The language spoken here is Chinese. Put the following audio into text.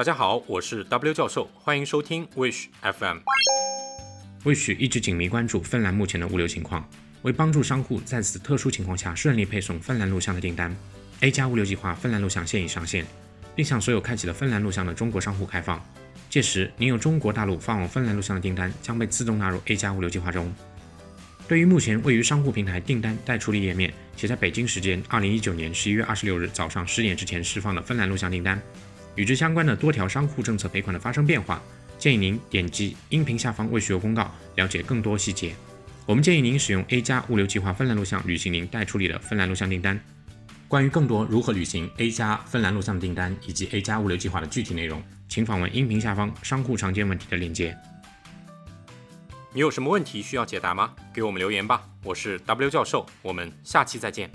大家好，我是 W 教授，欢迎收听 Wish FM。Wish 一直紧密关注芬兰目前的物流情况，为帮助商户在此特殊情况下顺利配送芬兰录像的订单，A 加物流计划芬兰录像现已上线，并向所有开启了芬兰录像的中国商户开放。届时，您有中国大陆发往芬兰录像的订单将被自动纳入 A 加物流计划中。对于目前位于商户平台订单待处理页面且在北京时间二零一九年十一月二十六日早上十点之前释放的芬兰录像订单，与之相关的多条商户政策赔款的发生变化，建议您点击音频下方未需有公告了解更多细节。我们建议您使用 A 加物流计划芬兰录像履行您待处理的芬兰录像订单。关于更多如何履行 A 加芬兰录像订单以及 A 加物流计划的具体内容，请访问音频下方商户常见问题的链接。你有什么问题需要解答吗？给我们留言吧。我是 W 教授，我们下期再见。